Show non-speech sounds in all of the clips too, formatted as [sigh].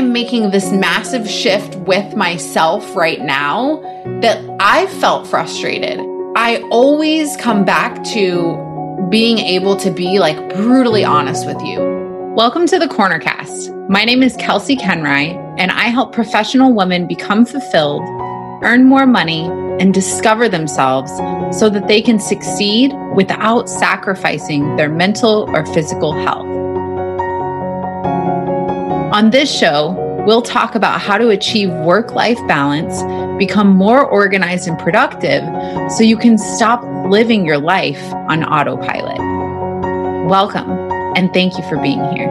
Am making this massive shift with myself right now that I felt frustrated. I always come back to being able to be like brutally honest with you. Welcome to the Korner Cast. My name is Kelsea Koenreich, and I help professional women become fulfilled, earn more money, and discover themselves so that they can succeed without sacrificing their mental or physical health. On this show, we'll talk about how to achieve work life balance, become more organized and productive, so you can stop living your life on autopilot. Welcome, and thank you for being here.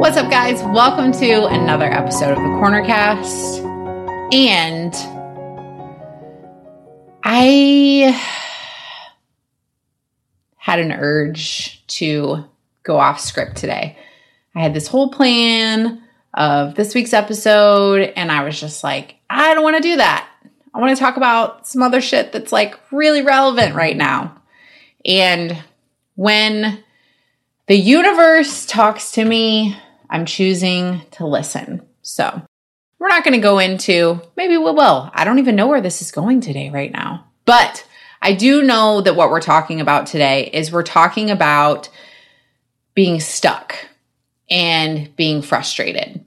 What's up, guys? Welcome to another episode of the Korner Cast. And I had an urge to go off script today. I had this whole plan of this week's episode, and I was just like, I don't want to do that. I want to talk about some other shit that's like really relevant right now. And when the universe talks to me, I'm choosing to listen. So we're not going to go into, maybe we will. I don't even know where this is going today, right now. But I do know that what we're talking about today is we're talking about being stuck and being frustrated.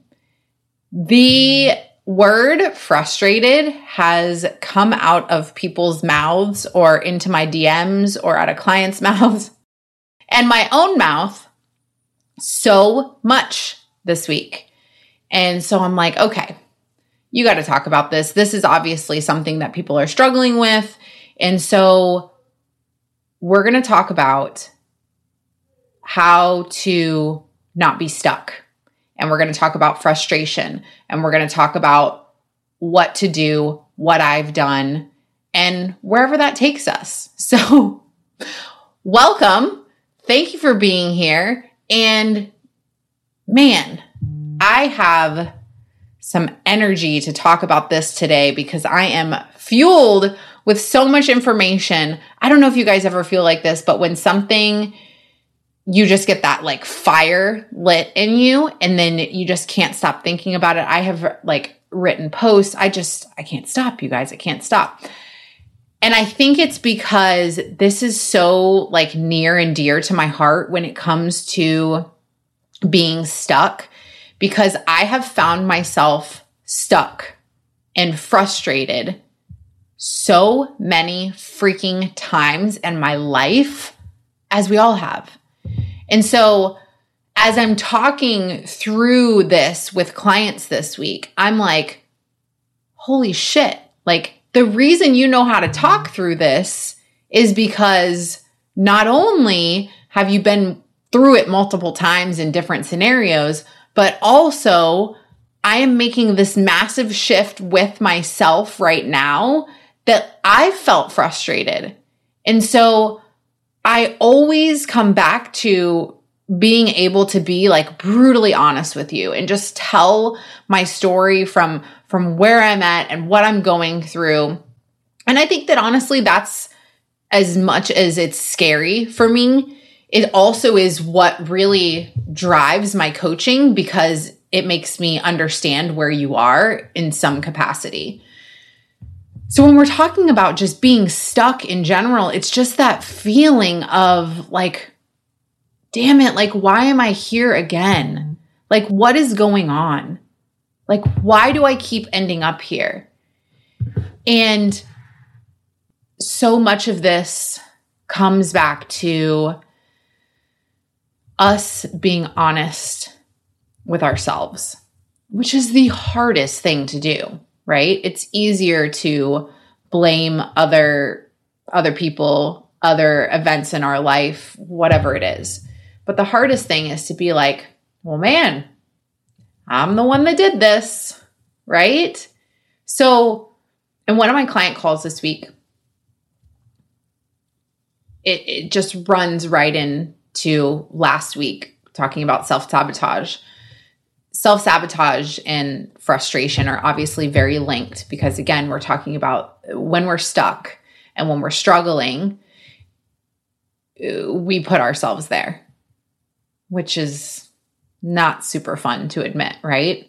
The word frustrated has come out of people's mouths or into my DMs or out of clients' [laughs] mouths and my own mouth so much this week. And so I'm like, okay, you got to talk about this. This is obviously something that people are struggling with. And so we're going to talk about how to not be stuck. And we're going to talk about frustration. And we're going to talk about what to do, what I've done, and wherever that takes us. [laughs] So, welcome. Thank you for being here. And man, I have some energy to talk about this today because I am fueled with so much information. I don't know if you guys ever feel like this, but when something you just get that like fire lit in you and then you just can't stop thinking about it. I have like written posts. I just I can't stop, you guys. I can't stop. And I think it's because this is so like near and dear to my heart when it comes to being stuck because I have found myself stuck and frustrated so many freaking times in my life, as we all have. And so, as I'm talking through this with clients this week, I'm like, holy shit. Like, the reason you know how to talk through this is because not only have you been through it multiple times in different scenarios, but also I am making this massive shift with myself right now that I felt frustrated. And so I always come back to being able to be like brutally honest with you and just tell my story from from where I'm at and what I'm going through. And I think that honestly that's as much as it's scary for me, it also is what really drives my coaching because it makes me understand where you are in some capacity. So when we're talking about just being stuck in general, it's just that feeling of like, damn it, like, why am I here again? Like, what is going on? Like, why do I keep ending up here? And so much of this comes back to us being honest with ourselves, which is the hardest thing to do right? It's easier to blame other other people, other events in our life, whatever it is. But the hardest thing is to be like, well, man, I'm the one that did this, right? So, in one of my client calls this week, it, it just runs right into last week talking about self sabotage. Self sabotage and frustration are obviously very linked because, again, we're talking about when we're stuck and when we're struggling, uh, we put ourselves there, which is not super fun to admit, right?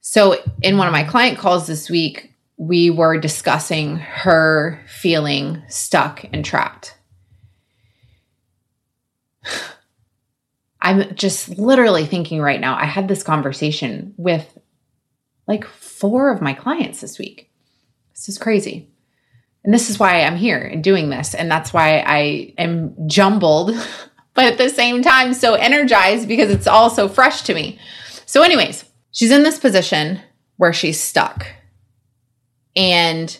So, in one of my client calls this week, we were discussing her feeling stuck and trapped. I'm just literally thinking right now, I had this conversation with like four of my clients this week. This is crazy. And this is why I'm here and doing this. And that's why I am jumbled, [laughs] but at the same time, so energized because it's all so fresh to me. So, anyways, she's in this position where she's stuck. And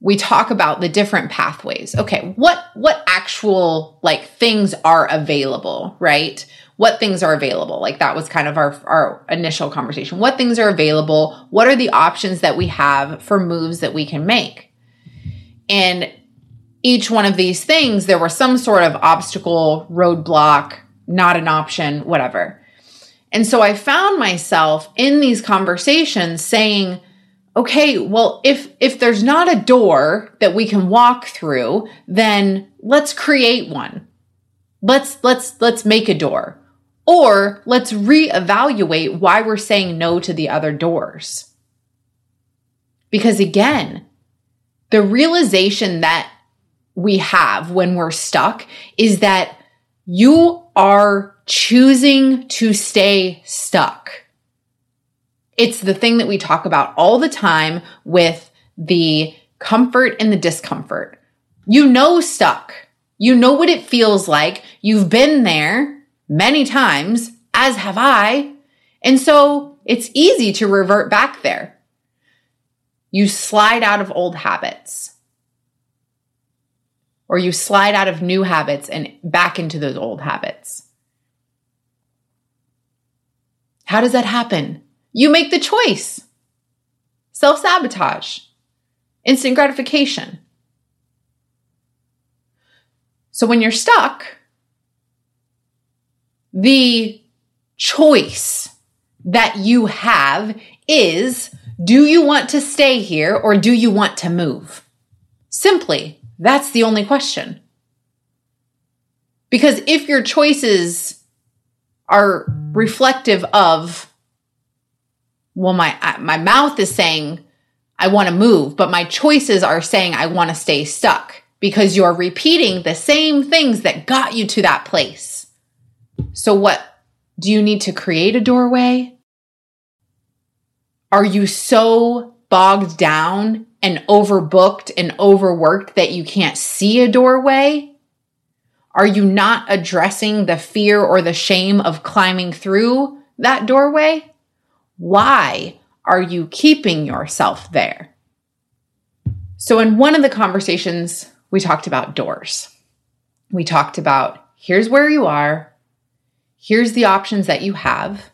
we talk about the different pathways. Okay, what what actual like things are available, right? What things are available? Like that was kind of our our initial conversation. What things are available? What are the options that we have for moves that we can make? And each one of these things there was some sort of obstacle, roadblock, not an option, whatever. And so I found myself in these conversations saying, okay, well, if if there's not a door that we can walk through, then let's create one. Let's let's let's make a door. Or let's reevaluate why we're saying no to the other doors. Because again, the realization that we have when we're stuck is that you are choosing to stay stuck. It's the thing that we talk about all the time with the comfort and the discomfort. You know, stuck. You know what it feels like. You've been there many times, as have I. And so it's easy to revert back there. You slide out of old habits, or you slide out of new habits and back into those old habits. How does that happen? You make the choice. Self sabotage, instant gratification. So when you're stuck, the choice that you have is do you want to stay here or do you want to move? Simply, that's the only question. Because if your choices are reflective of well my my mouth is saying I want to move, but my choices are saying I want to stay stuck because you're repeating the same things that got you to that place. So what do you need to create a doorway? Are you so bogged down and overbooked and overworked that you can't see a doorway? Are you not addressing the fear or the shame of climbing through that doorway? Why are you keeping yourself there? So, in one of the conversations, we talked about doors. We talked about here's where you are, here's the options that you have.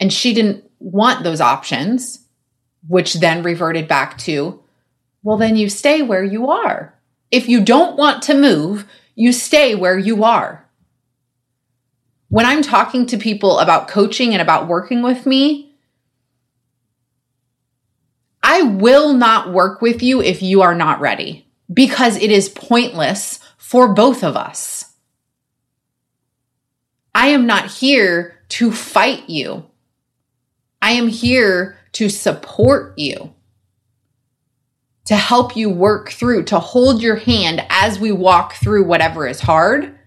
And she didn't want those options, which then reverted back to, well, then you stay where you are. If you don't want to move, you stay where you are when I'm talking to people about coaching and about working with me, I will not work with you if you are not ready because it is pointless for both of us. I am not here to fight you. I am here to support you, to help you work through, to hold your hand as we walk through whatever is hard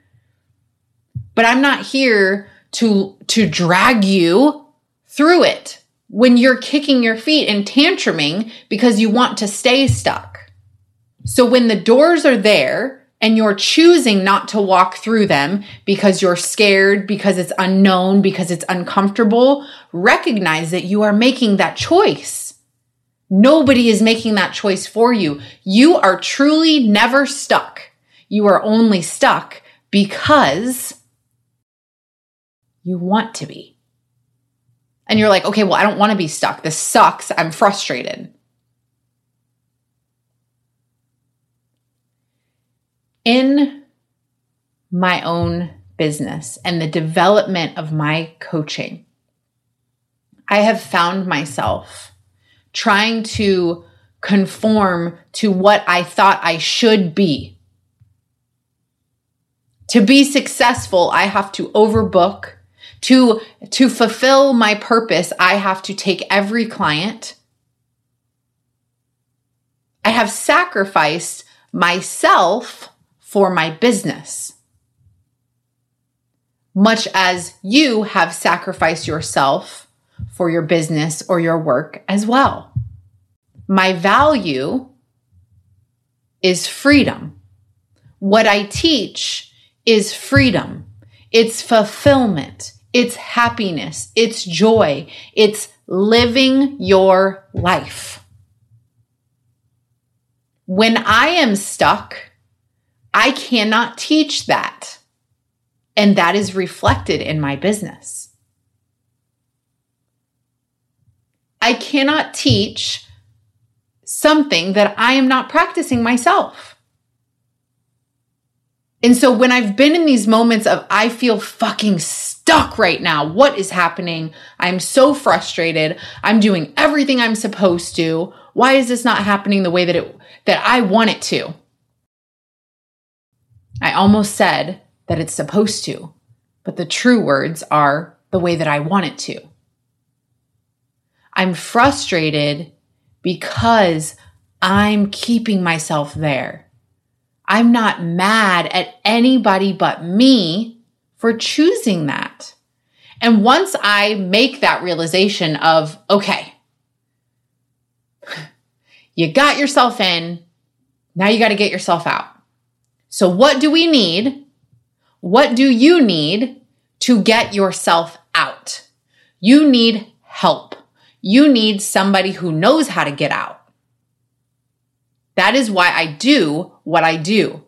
but I'm not here to, to drag you through it when you're kicking your feet and tantruming because you want to stay stuck. So when the doors are there and you're choosing not to walk through them because you're scared, because it's unknown, because it's uncomfortable, recognize that you are making that choice. Nobody is making that choice for you. You are truly never stuck. You are only stuck because you want to be. And you're like, okay, well, I don't want to be stuck. This sucks. I'm frustrated. in my own business and the development of my coaching, I have found myself trying to conform to what I thought I should be. To be successful, I have to overbook. To, to fulfill my purpose, I have to take every client. I have sacrificed myself for my business. Much as you have sacrificed yourself for your business or your work as well. My value is freedom. What I teach is freedom. It's fulfillment. It's happiness. It's joy. It's living your life. When I am stuck, I cannot teach that. And that is reflected in my business. I cannot teach something that I am not practicing myself. And so when I've been in these moments of, I feel fucking stuck right now, what is happening? I'm so frustrated. I'm doing everything I'm supposed to. Why is this not happening the way that it, that I want it to? I almost said that it's supposed to, but the true words are the way that I want it to. I'm frustrated because I'm keeping myself there. I'm not mad at anybody but me for choosing that. And once I make that realization of, okay, [laughs] you got yourself in, now you got to get yourself out. So, what do we need? What do you need to get yourself out? You need help. You need somebody who knows how to get out. That is why I do what I do.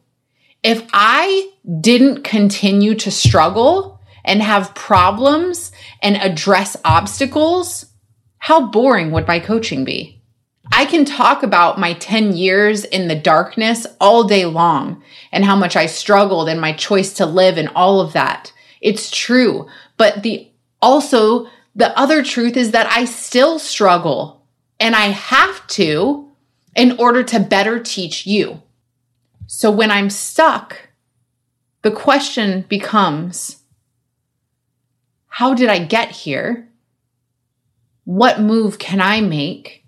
If I didn't continue to struggle and have problems and address obstacles, how boring would my coaching be? I can talk about my 10 years in the darkness all day long and how much I struggled and my choice to live and all of that. It's true. But the also the other truth is that I still struggle and I have to in order to better teach you. So when I'm stuck, the question becomes, how did I get here? What move can I make?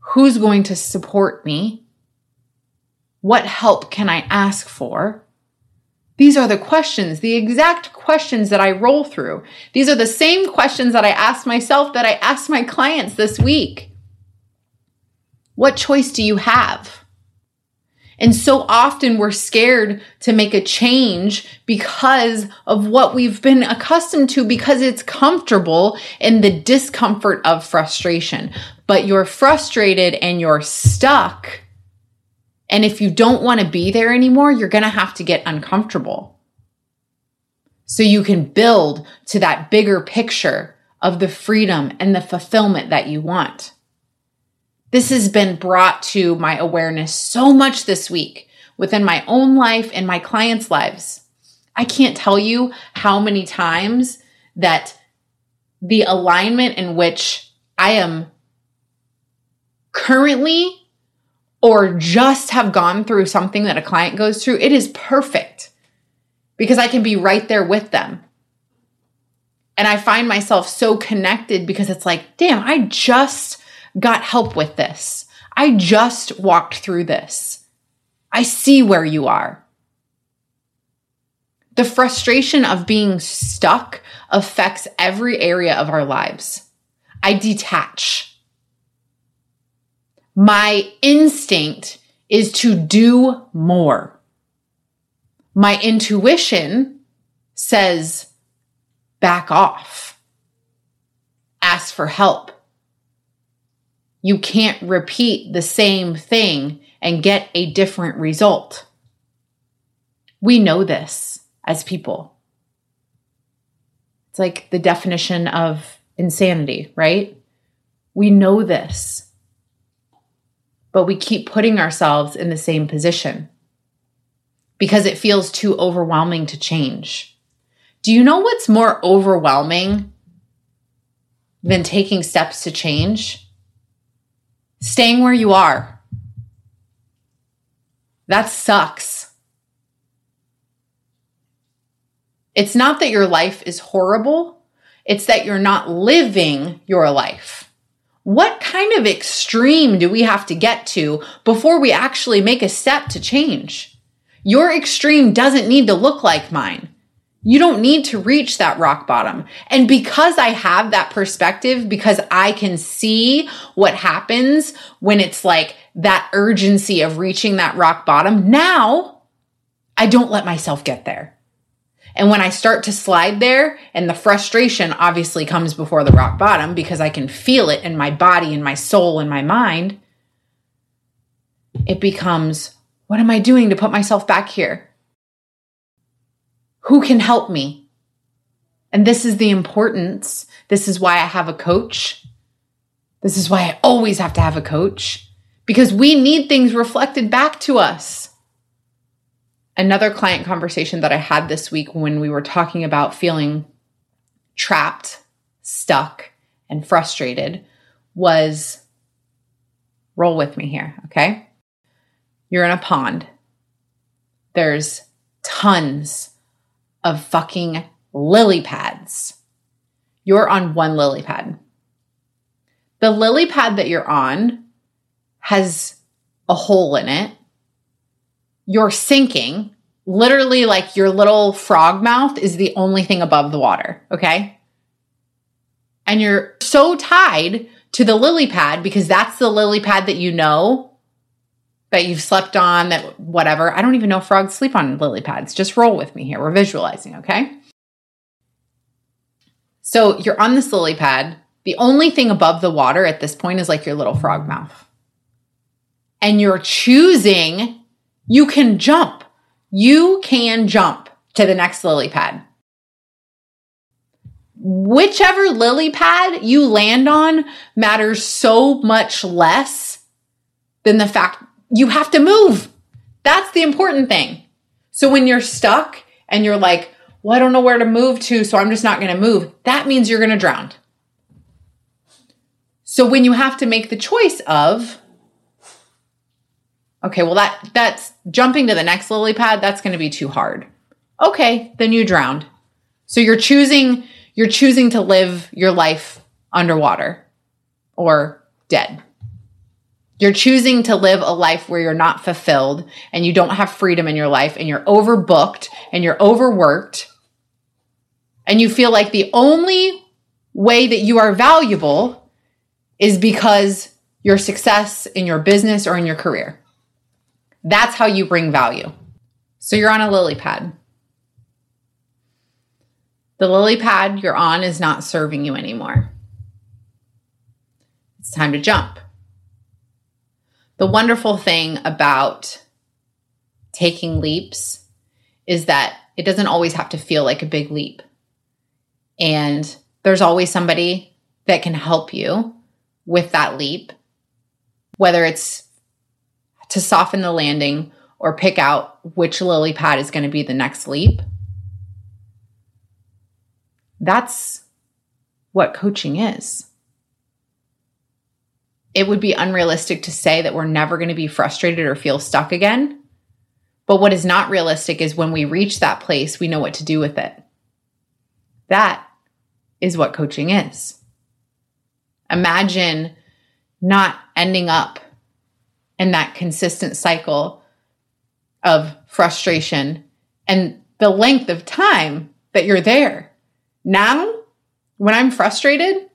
Who's going to support me? What help can I ask for? These are the questions, the exact questions that I roll through. These are the same questions that I ask myself that I ask my clients this week. What choice do you have? And so often we're scared to make a change because of what we've been accustomed to because it's comfortable in the discomfort of frustration. But you're frustrated and you're stuck. And if you don't want to be there anymore, you're going to have to get uncomfortable. So you can build to that bigger picture of the freedom and the fulfillment that you want. This has been brought to my awareness so much this week within my own life and my clients' lives. I can't tell you how many times that the alignment in which I am currently or just have gone through something that a client goes through, it is perfect because I can be right there with them. And I find myself so connected because it's like, damn, I just got help with this. I just walked through this. I see where you are. The frustration of being stuck affects every area of our lives. I detach. My instinct is to do more. my intuition says, back off, ask for help. You can't repeat the same thing and get a different result. We know this as people. It's like the definition of insanity, right? We know this, but we keep putting ourselves in the same position because it feels too overwhelming to change. Do you know what's more overwhelming than taking steps to change? Staying where you are. That sucks. It's not that your life is horrible, it's that you're not living your life. What kind of extreme do we have to get to before we actually make a step to change? Your extreme doesn't need to look like mine. You don't need to reach that rock bottom. And because I have that perspective, because I can see what happens when it's like that urgency of reaching that rock bottom, now I don't let myself get there. And when I start to slide there, and the frustration obviously comes before the rock bottom because I can feel it in my body, in my soul, in my mind, it becomes what am I doing to put myself back here? Who can help me? And this is the importance. This is why I have a coach. This is why I always have to have a coach because we need things reflected back to us another client conversation that I had this week when we were talking about feeling trapped, stuck, and frustrated was roll with me here, okay? You're in a pond. There's tons of fucking lily pads. You're on one lily pad. The lily pad that you're on has a hole in it you're sinking. Literally, like your little frog mouth is the only thing above the water. Okay. And you're so tied to the lily pad because that's the lily pad that you know that you've slept on, that whatever. I don't even know frogs sleep on lily pads. Just roll with me here. We're visualizing, okay? So you're on this lily pad. The only thing above the water at this point is like your little frog mouth. And you're choosing you can jump. You can jump to the next lily pad. Whichever lily pad you land on matters so much less than the fact you have to move. That's the important thing. So when you're stuck and you're like, well, I don't know where to move to, so I'm just not going to move, that means you're going to drown. So when you have to make the choice of, Okay, well that that's jumping to the next lily pad, that's going to be too hard. Okay, then you drowned. So you're choosing you're choosing to live your life underwater or dead. You're choosing to live a life where you're not fulfilled and you don't have freedom in your life and you're overbooked and you're overworked and you feel like the only way that you are valuable is because your success in your business or in your career. That's how you bring value. So you're on a lily pad. The lily pad you're on is not serving you anymore. It's time to jump. The wonderful thing about taking leaps is that it doesn't always have to feel like a big leap. And there's always somebody that can help you with that leap, whether it's to soften the landing or pick out which lily pad is going to be the next leap. That's what coaching is. It would be unrealistic to say that we're never going to be frustrated or feel stuck again. But what is not realistic is when we reach that place, we know what to do with it. That is what coaching is. Imagine not ending up in that consistent cycle of frustration and the length of time that you're there. Now, when I'm frustrated,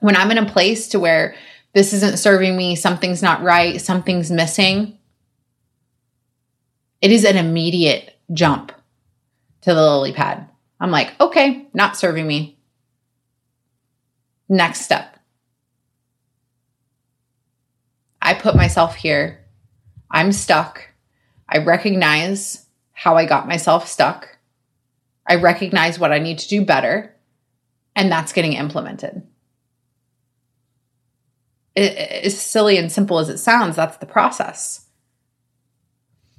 when I'm in a place to where this isn't serving me, something's not right, something's missing, it is an immediate jump to the lily pad. I'm like, okay, not serving me. Next step. I put myself here. I'm stuck. I recognize how I got myself stuck. I recognize what I need to do better. And that's getting implemented. As silly and simple as it sounds, that's the process.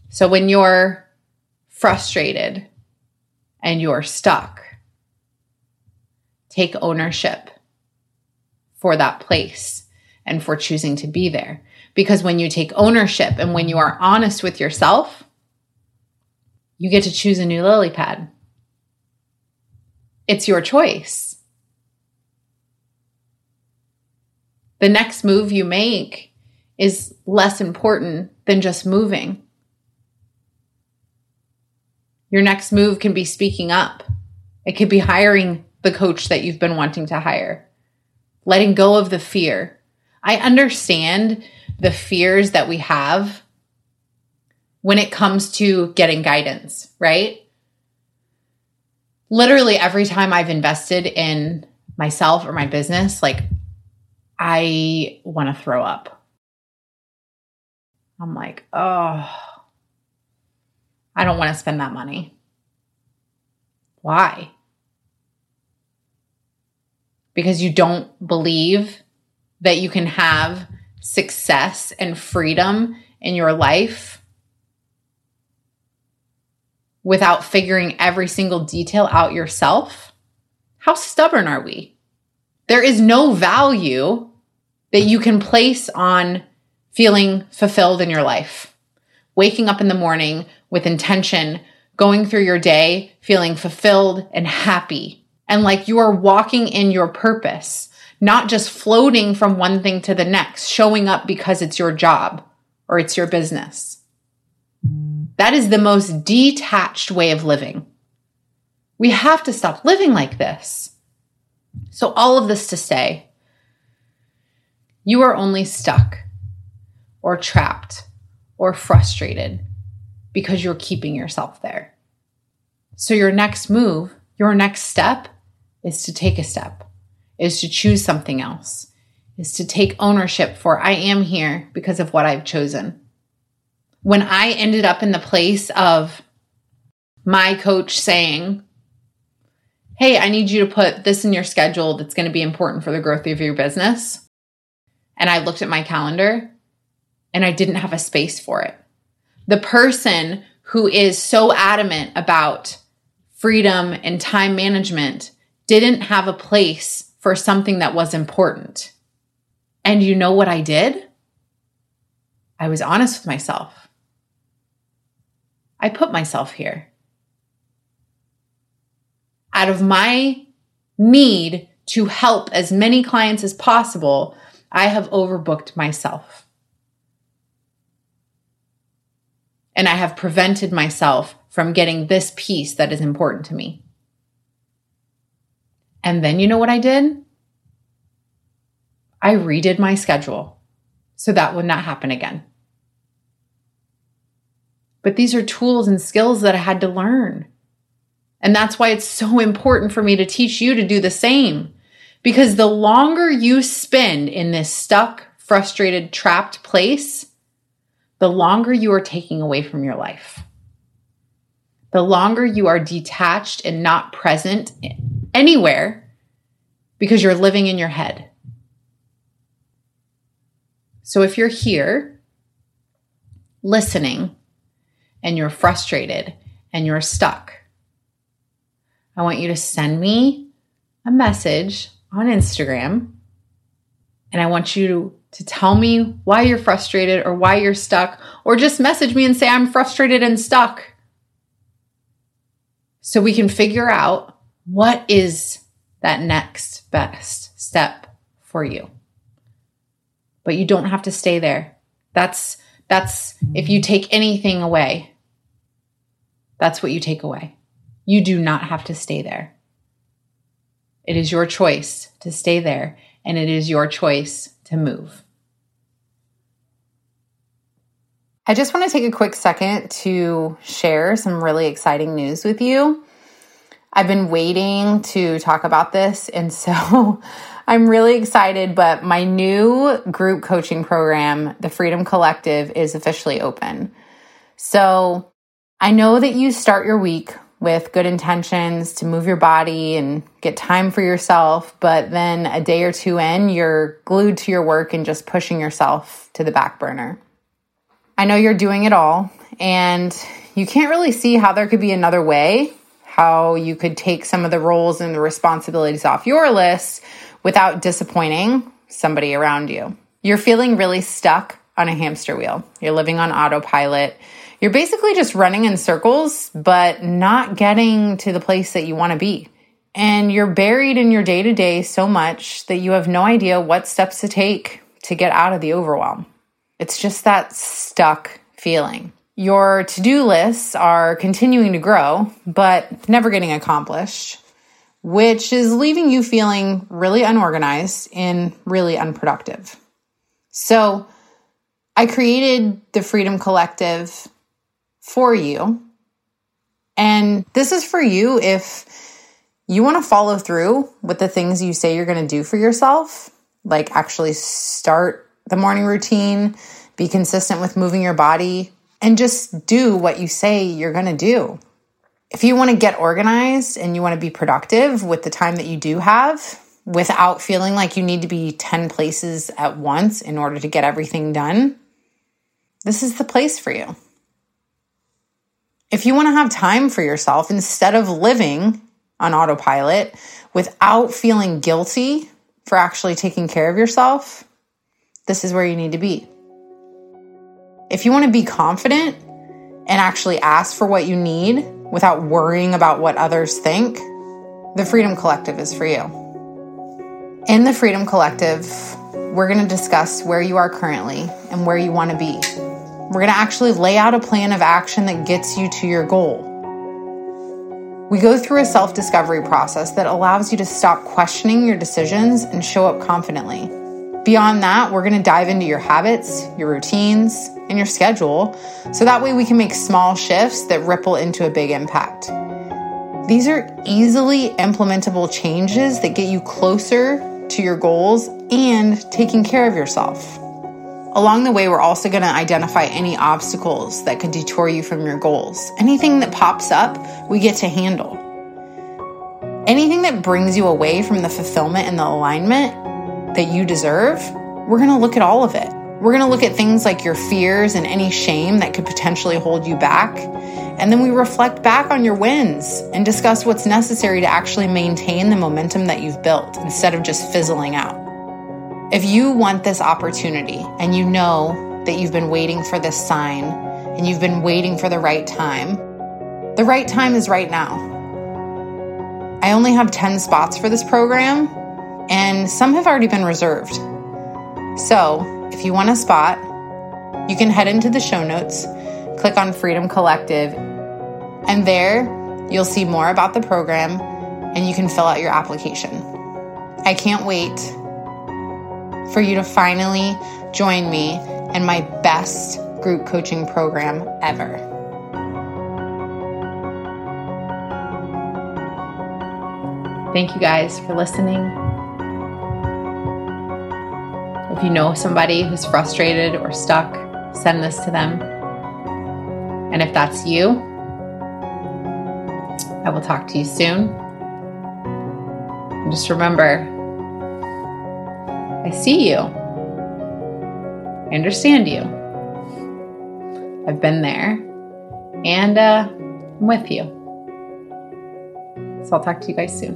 So when you're frustrated and you're stuck, take ownership for that place and for choosing to be there. Because when you take ownership and when you are honest with yourself, you get to choose a new lily pad. It's your choice. The next move you make is less important than just moving. Your next move can be speaking up. It could be hiring the coach that you've been wanting to hire, letting go of the fear. I understand the fears that we have when it comes to getting guidance, right? Literally every time I've invested in myself or my business, like I want to throw up. I'm like, oh, I don't want to spend that money. Why? Because you don't believe that you can have success and freedom in your life without figuring every single detail out yourself? How stubborn are we? There is no value that you can place on feeling fulfilled in your life. Waking up in the morning with intention, going through your day feeling fulfilled and happy, and like you are walking in your purpose not just floating from one thing to the next, showing up because it's your job or it's your business. That is the most detached way of living. We have to stop living like this. So, all of this to say, you are only stuck or trapped or frustrated because you're keeping yourself there. So, your next move, your next step is to take a step is to choose something else, is to take ownership for I am here because of what I've chosen. When I ended up in the place of my coach saying, Hey, I need you to put this in your schedule that's going to be important for the growth of your business. And I looked at my calendar and I didn't have a space for it. The person who is so adamant about freedom and time management didn't have a place for something that was important. And you know what I did? I was honest with myself. I put myself here. Out of my need to help as many clients as possible, I have overbooked myself. And I have prevented myself from getting this piece that is important to me. And then you know what I did? I redid my schedule so that would not happen again. But these are tools and skills that I had to learn. And that's why it's so important for me to teach you to do the same. Because the longer you spend in this stuck, frustrated, trapped place, the longer you are taking away from your life. The longer you are detached and not present anywhere because you're living in your head. So if you're here listening and you're frustrated and you're stuck, I want you to send me a message on Instagram and I want you to tell me why you're frustrated or why you're stuck, or just message me and say, I'm frustrated and stuck. So we can figure out what is that next best step for you. But you don't have to stay there. That's that's if you take anything away, that's what you take away. You do not have to stay there. It is your choice to stay there, and it is your choice to move. I just want to take a quick second to share some really exciting news with you. I've been waiting to talk about this, and [laughs] so I'm really excited. But my new group coaching program, the Freedom Collective, is officially open. So I know that you start your week with good intentions to move your body and get time for yourself, but then a day or two in, you're glued to your work and just pushing yourself to the back burner. I know you're doing it all, and you can't really see how there could be another way, how you could take some of the roles and the responsibilities off your list without disappointing somebody around you. You're feeling really stuck on a hamster wheel. You're living on autopilot you're basically just running in circles, but not getting to the place that you want to be. And you're buried in your day to day so much that you have no idea what steps to take to get out of the overwhelm. It's just that stuck feeling. Your to do lists are continuing to grow, but never getting accomplished, which is leaving you feeling really unorganized and really unproductive. So, I created the Freedom Collective for you. And this is for you if you want to follow through with the things you say you're going to do for yourself, like actually start the morning routine, be consistent with moving your body, and just do what you say you're going to do. If you want to get organized and you want to be productive with the time that you do have, without feeling like you need to be 10 places at once in order to get everything done, this is the place for you. If you want to have time for yourself instead of living on autopilot without feeling guilty for actually taking care of yourself, this is where you need to be. If you want to be confident and actually ask for what you need without worrying about what others think, the Freedom Collective is for you. In the Freedom Collective, we're going to discuss where you are currently and where you want to be. We're going to actually lay out a plan of action that gets you to your goal. We go through a self discovery process that allows you to stop questioning your decisions and show up confidently. Beyond that, we're going to dive into your habits, your routines, and your schedule so that way we can make small shifts that ripple into a big impact. These are easily implementable changes that get you closer to your goals and taking care of yourself. Along the way, we're also going to identify any obstacles that could detour you from your goals. Anything that pops up, we get to handle. Anything that brings you away from the fulfillment and the alignment that you deserve, we're going to look at all of it. We're going to look at things like your fears and any shame that could potentially hold you back. And then we reflect back on your wins and discuss what's necessary to actually maintain the momentum that you've built instead of just fizzling out. If you want this opportunity and you know that you've been waiting for this sign and you've been waiting for the right time, the right time is right now. I only have 10 spots for this program, and some have already been reserved. So, if you want a spot, you can head into the show notes, click on Freedom Collective, and there you'll see more about the program and you can fill out your application. I can't wait for you to finally join me in my best group coaching program ever. Thank you guys for listening. If you know somebody who's frustrated or stuck, send this to them. And if that's you, I will talk to you soon. And just remember, I see you. I understand you. I've been there. And uh, I'm with you. So I'll talk to you guys soon.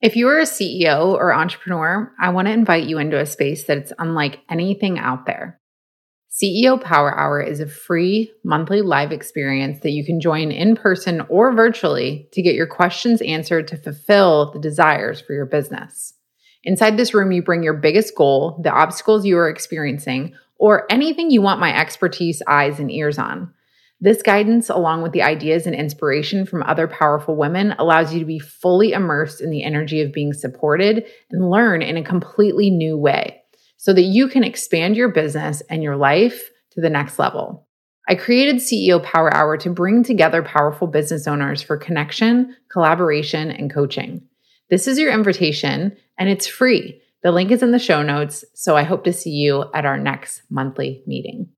If you are a CEO or entrepreneur, I want to invite you into a space that's unlike anything out there. CEO Power Hour is a free monthly live experience that you can join in person or virtually to get your questions answered to fulfill the desires for your business. Inside this room, you bring your biggest goal, the obstacles you are experiencing, or anything you want my expertise, eyes, and ears on. This guidance, along with the ideas and inspiration from other powerful women, allows you to be fully immersed in the energy of being supported and learn in a completely new way so that you can expand your business and your life to the next level. I created CEO Power Hour to bring together powerful business owners for connection, collaboration, and coaching. This is your invitation, and it's free. The link is in the show notes, so I hope to see you at our next monthly meeting.